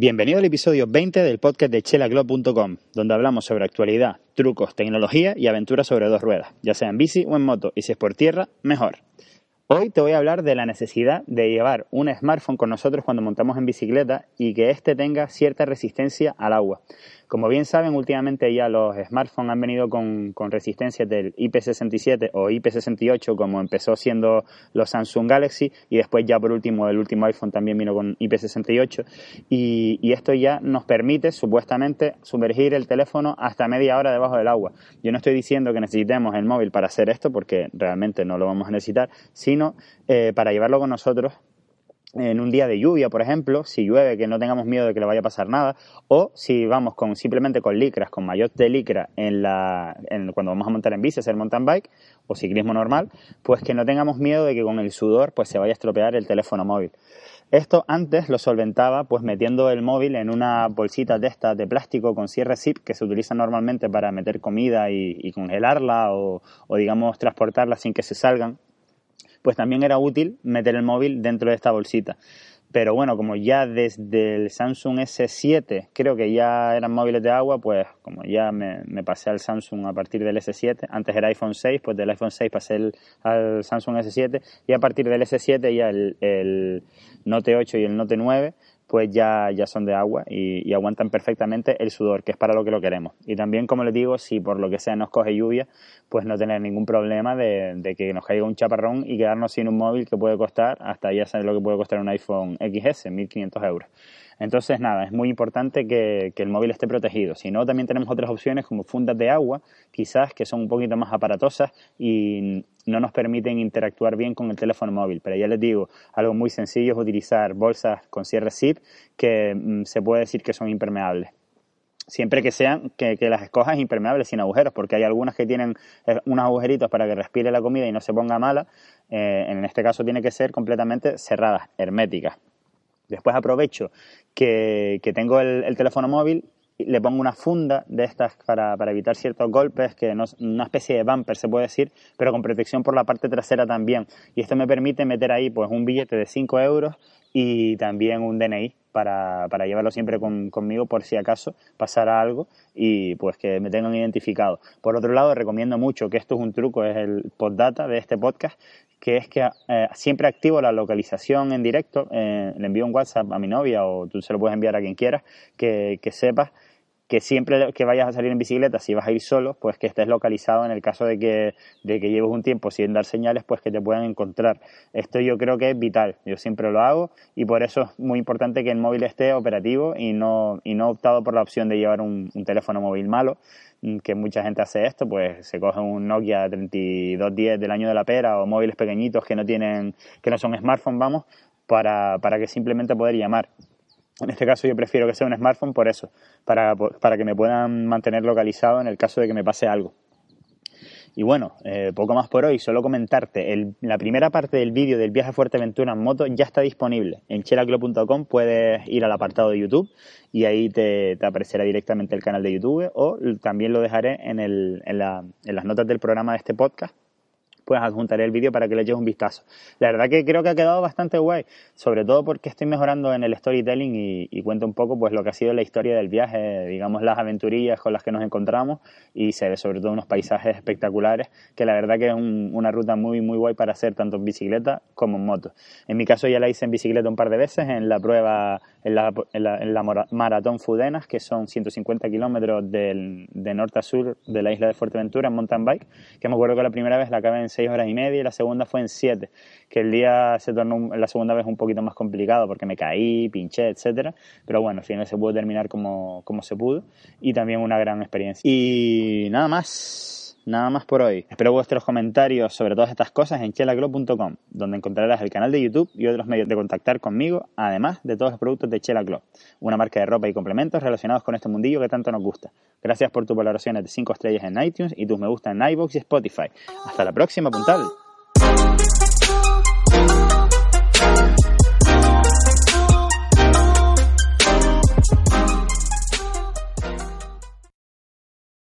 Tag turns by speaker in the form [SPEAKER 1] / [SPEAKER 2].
[SPEAKER 1] Bienvenido al episodio 20 del podcast de chelaglob.com, donde hablamos sobre actualidad, trucos, tecnología y aventuras sobre dos ruedas, ya sea en bici o en moto, y si es por tierra, mejor. Hoy te voy a hablar de la necesidad de llevar un smartphone con nosotros cuando montamos en bicicleta y que éste tenga cierta resistencia al agua. Como bien saben, últimamente ya los smartphones han venido con, con resistencias del IP67 o IP68, como empezó siendo los Samsung Galaxy, y después ya por último el último iPhone también vino con IP68. Y, y esto ya nos permite supuestamente sumergir el teléfono hasta media hora debajo del agua. Yo no estoy diciendo que necesitemos el móvil para hacer esto, porque realmente no lo vamos a necesitar, sino eh, para llevarlo con nosotros en un día de lluvia, por ejemplo, si llueve, que no tengamos miedo de que le vaya a pasar nada, o si vamos con simplemente con licras, con maillot de licra cuando vamos a montar en bici, hacer mountain bike o ciclismo normal, pues que no tengamos miedo de que con el sudor pues se vaya a estropear el teléfono móvil. Esto antes lo solventaba pues metiendo el móvil en una bolsita de estas de plástico con cierre zip que se utiliza normalmente para meter comida y, congelarla o digamos transportarla sin que se salgan pues también era útil meter el móvil dentro de esta bolsita. Pero bueno, como ya desde el Samsung S7 creo que ya eran móviles de agua, pues como ya me, pasé al Samsung a partir del S7, antes era iPhone 6, pues del iPhone 6 pasé al Samsung S7 y a partir del S7 ya el, el Note 8 y el Note 9 pues ya, ya son de agua y, aguantan perfectamente el sudor, que es para lo que lo queremos. Y también, como les digo, si por lo que sea nos coge lluvia, pues no tener ningún problema de, que nos caiga un chaparrón y quedarnos sin un móvil que puede costar, hasta ya saben lo que puede costar un iPhone XS, 1.500 euros. Entonces, nada, es muy importante que, el móvil esté protegido. Si no, también tenemos otras opciones como fundas de agua, quizás que son un poquito más aparatosas y no nos permiten interactuar bien con el teléfono móvil. Pero ya les digo, algo muy sencillo es utilizar bolsas con cierre zip que mm, se puede decir que son impermeables siempre que sean, que, las escojas impermeables sin agujeros, porque hay algunas que tienen eh, unos agujeritos para que respire la comida y no se ponga mala, eh, en este caso tiene que ser completamente cerradas, herméticas. Después aprovecho que, tengo el, teléfono móvil le pongo una funda de estas para, evitar ciertos golpes, que no, una especie de bumper se puede decir, pero con protección por la parte trasera también. Y esto me permite meter ahí pues un billete de 5 euros y también un DNI para, para llevarlo siempre conmigo por si acaso pasara algo y pues que me tengan identificado. Por otro lado, recomiendo mucho que esto es un truco, es el postdata de este podcast, que es que eh, siempre activo la localización en directo, eh, le envío un WhatsApp a mi novia o tú se lo puedes enviar a quien quieras, que, que sepas que siempre que vayas a salir en bicicleta, si vas a ir solo, pues que estés localizado en el caso de que, de que lleves un tiempo sin dar señales, pues que te puedan encontrar. Esto yo creo que es vital, yo siempre lo hago y por eso es muy importante que el móvil esté operativo y no, y no optado por la opción de llevar un, teléfono móvil malo, mm, que mucha gente hace esto, pues se coge un Nokia 3210 del año de la pera o móviles pequeñitos que no tienen, que no son smartphones, vamos, para, para que simplemente poder llamar. En este caso yo prefiero que sea un smartphone por eso, para, que me puedan mantener localizado en el caso de que me pase algo. Y bueno, eh, poco más por hoy, solo comentarte, la primera parte del vídeo del viaje a Fuerteventura en moto ya está disponible. En chelaclo.com puedes ir al apartado de YouTube y ahí te, aparecerá directamente el canal de YouTube o también lo dejaré en, en las notas del programa de este podcast pues adjuntaré el vídeo para que le eches un vistazo. La verdad que creo que ha quedado bastante guay, sobre todo porque estoy mejorando en el storytelling y, cuento un poco pues lo que ha sido la historia del viaje, digamos las aventurillas con las que nos encontramos y se ve sobre todo unos paisajes espectaculares que la verdad que es una ruta muy muy guay para hacer tanto en bicicleta como en moto. En mi caso ya la hice en bicicleta un par de veces en la prueba, en la, en la, maratón Fudenas, que son 150 kilómetros de norte a sur de la isla de Fuerteventura en mountain bike, que me acuerdo que la primera vez la acabé en seis horas y media y la segunda fue en siete, que el día se tornó la segunda vez un poquito más complicado porque me caí, pinché, etcétera, pero bueno, al final se pudo terminar como, como se pudo y también una gran experiencia. Y nada más. Nada más por hoy. Espero vuestros comentarios sobre todas estas cosas en chelaclub.com, donde encontrarás el canal de YouTube y otros medios de contactar conmigo, además de todos los productos de Chela Club, una marca de ropa y complementos relacionados con este mundillo que tanto nos gusta. Gracias por tus valoraciones de 5 estrellas en iTunes y tus me gusta en iVoox y Spotify. Hasta la próxima, puntal.